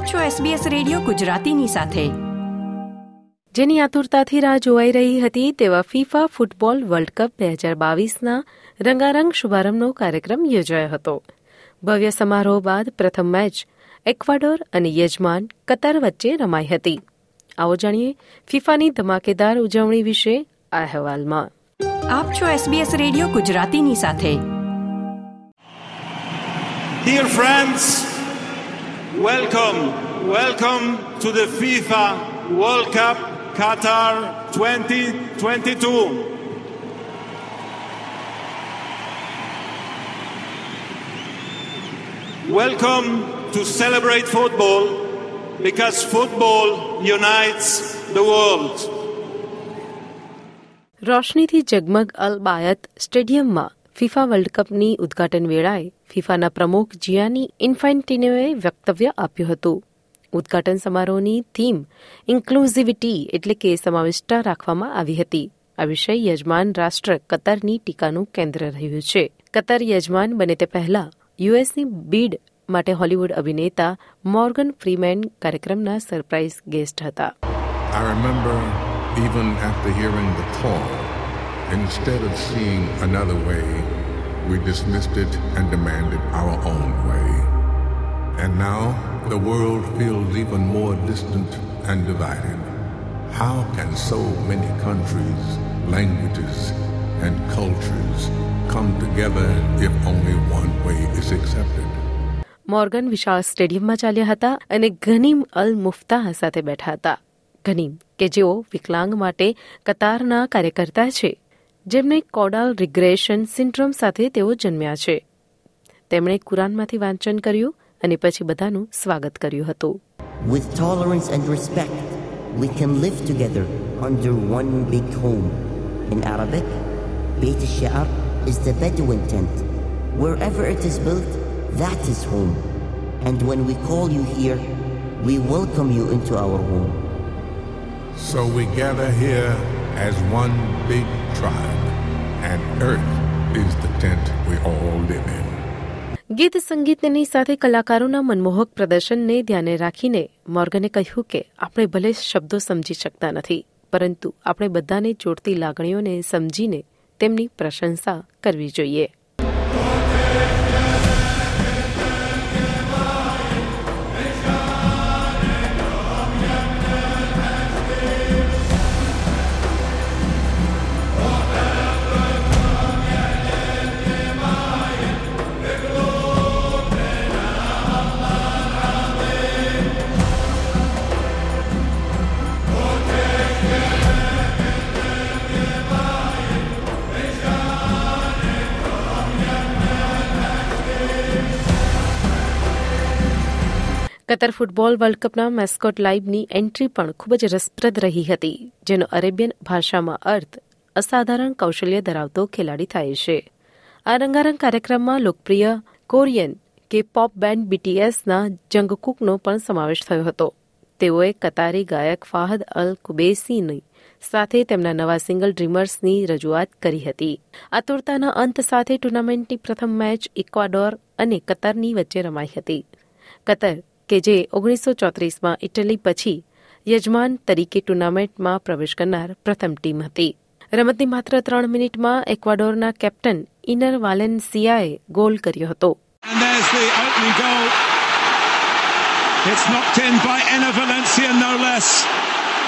આપ છો SBS radio ગુજરાતીની સાથે. જેની આતુરતાથી રાહ જોવાઈ રહી હતી તેવા ફીફા ફૂટબોલ વર્લ્ડ કપ બે હજાર બાવીસના રંગારંગ શુભારંભનો કાર્યક્રમ યોજાયો હતો. ભવ્ય સમારોહ બાદ પ્રથમ મેચ એક્વાડોર અને યજમાન કતાર વચ્ચે રમાઈ હતી. આવો જાણીએ ફીફાની ધમાકેદાર ઉજવણી વિશે આ અહેવાલમાં. આપ છો SBS રેડિયો ગુજરાતીની સાથે. Dear friends, welcome, welcome to the FIFA World Cup Qatar 2022. Welcome to celebrate football because football unites the world. રોશનીથી જગમગ અલ બાયત સ્ટેડિયમમાં ફીફા વર્લ્ડ કપની ઉદઘાટન વેળાએ ફિફાના પ્રમુખ જિયાની ઇન્ફાન્ટિનોએ વક્તવ્ય આપ્યું હતું. ઉદઘાટન સમારોહની થીમ ઇન્ક્લુઝિવિટી એટલે કે સમાવિષ્ટતા રાખવામાં આવી હતી. આ વિષય યજમાન રાષ્ટ્ર કતરની ટીકાનું કેન્દ્ર રહ્યું છે. કતર યજમાન બને તે પહેલા યુએસની બીડ માટે હોલીવુડ અભિનેતા મોર્ગન ફ્રીમેન કાર્યક્રમના સરપ્રાઇઝ ગેસ્ટ હતા. I remember even after hearing the call, instead of seeing another way, we dismissed it and demanded our own way. And now the world feels even more distant and divided. How can so many countries, languages, and cultures come together if only one way is accepted? Morgan વિશાળ સ્ટેડિયમમાં ચાલ્યા હતા અને ગનીમ અલ મુફતાહ સાથે બેઠા હતા ગનીમ કે જેઓ વિકલાંગ માટે કતારના કાર્યકર્તા છે જેમને કોડાલ રિગ્રેશન સિન્ડ્રોમ સાથે તેઓ જન્મ્યા છે તેમણે કુરાનમાંથી વાંચન કર્યું અને પછી બધાનું સ્વાગત કર્યું હતું With tolerance and respect, we can live together under one big home. In Arabic, Beit al-Shi'ar is the Bedouin tent. Wherever it is built, that is home. And when we call you here, we welcome you into our home. So we gather here as one big tribe, and Earth is the tent we all live in. ગીત સંગીતની સાથે કલાકારોના મનમોહક પ્રદર્શનને ધ્યાને રાખીને મોર્ગને કહ્યું કે આપણે ભલે શબ્દો સમજી શકતા નથી પરંતુ આપણે બધાને જોડતી લાગણીઓને સમજીને તેમની પ્રશંસા કરવી જોઈએ કતર ફૂટબોલ વર્લ્ડ કપના મેસ્કોટ લાઇવની એન્ટ્રી પણ ખૂબ જ રસપ્રદ રહી હતી, જેનો અરેબિયન ભાષામાં અર્થ અસાધારણ કૌશલ્ય ધરાવતો ખેલાડી થાય છે. આ રંગારંગ કાર્યક્રમમાં લોકપ્રિય કોરિયન કે પોપ બેન્ડ બીટીએસના જંગકુકનો પણ સમાવેશ થયો હતો. તેઓએ કતારી ગાયક ફાહદ અલ કુબેસીની સાથે તેમના નવા સિંગલ ડ્રીમર્સની રજૂઆત કરી હતી. આતુરતાના અંત સાથે ટુર્નામેન્ટની પ્રથમ મેચ ઇક્વાડોર અને કતરની વચ્ચે રમાઈ હતી. કતર કે જે ઓગણીસો ચોત્રીસમાં ઇટલી પછી યજમાન તરીકે ટુર્નામેન્ટમાં પ્રવેશ કરનાર પ્રથમ ટીમ હતી રમતની માત્ર ત્રણ મિનિટમાં એક્વાડોરના કેપ્ટન ઇનર વાલેન્સિયાએ ગોલ કર્યો હતો And there's the opening goal. It's knocked in by Enna Valencia, no less.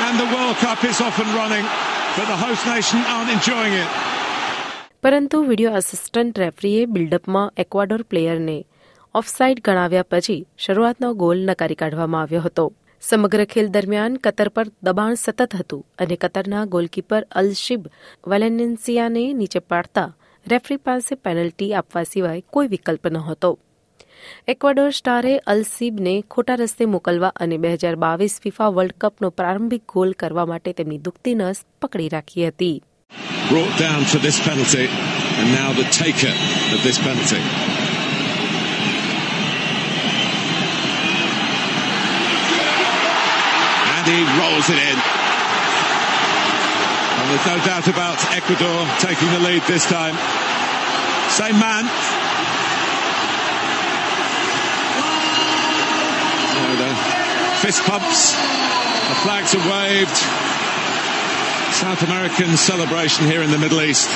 And the World Cup is off and running, but the host nation aren't enjoying it. પરંતુ video assistant રેફરીએ બિલ્ડઅપમાં Ecuador પ્લેયરને offside ગણાવ્યા પછી શરૂઆતનો goal નકારી કાઢવામાં આવ્યો હતો. સમગ્ર ખેલ દરમિયાન કતર પર દબાણ સતત હતું અને કતરના ગોલકીપર અલશિબ વેલેન્સિયાને નીચે પાડતા રેફરી પાસે પેનલ્ટી આપવા સિવાય કોઈ વિકલ્પ નહોતો. એક્વાડોર સ્ટારે અલસીબને ખોટા રસ્તે મોકલવા અને બે હજાર બાવીસ ફિફા વર્લ્ડ કપનો પ્રારંભિક ગોલ કરવા માટે તેમની દુખતી નસ પકડી રાખી હતી. Brought down for this penalty, and now the taker of this penalty. And he rolls it in. And there's no doubt about Ecuador taking the lead this time. Same man. No, no. fist pumps, the flags are waved. South American celebration here in the Middle East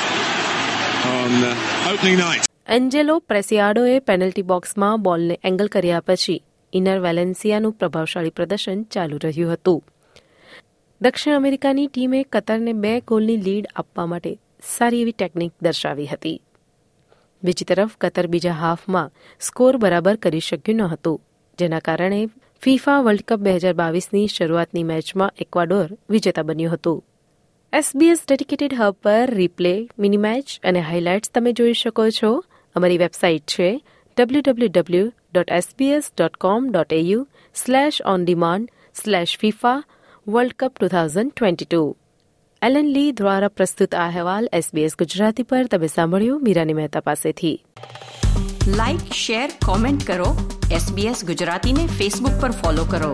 on uh, opening night. Angelo પ્રેસિયાડોએ penalty બોક્સમાં બોલને angle કર્યા પછી inner વેલેન્સિયાનું પ્રભાવશાળી પ્રદર્શન ચાલુ રહ્યું હતું. દક્ષિણ અમેરિકાની ટીમે કતરને બે ગોલની લીડ આપવા માટે સારી એવી ટેકનિક દર્શાવી હતી. બીજી તરફ, કતર બીજા હાફમાં સ્કોર બરાબર કરી શક્યું ન હતું, જેના કારણે ફીફા વર્લ્ડ કપ બે હજાર બાવીસની શરૂઆતની મેચમાં એક્વાડોર વિજેતા બન્યું હતું. એસબીએસ ડેડિકેટેડ હબ પર રિપ્લે મિની મેચ અને હાઇલાઇટ્સ તમે જોઈ શકો છો. અમારી વેબસાઇટ છે W W W dot SBS dot com dot AU slash on demand slash FIFA World Cup two thousand twenty two Alan Lee દ્વારા પ્રસ્તુત આ અહેવાલ એસબીએસ ગુજરાતી પર તમે સાંભળ્યું મીરાની મહેતા પાસેથી લાઇક શેર કોમેન્ટ કરો એસબીએસ ગુજરાતીને ફેસબુક પર ફોલો કરો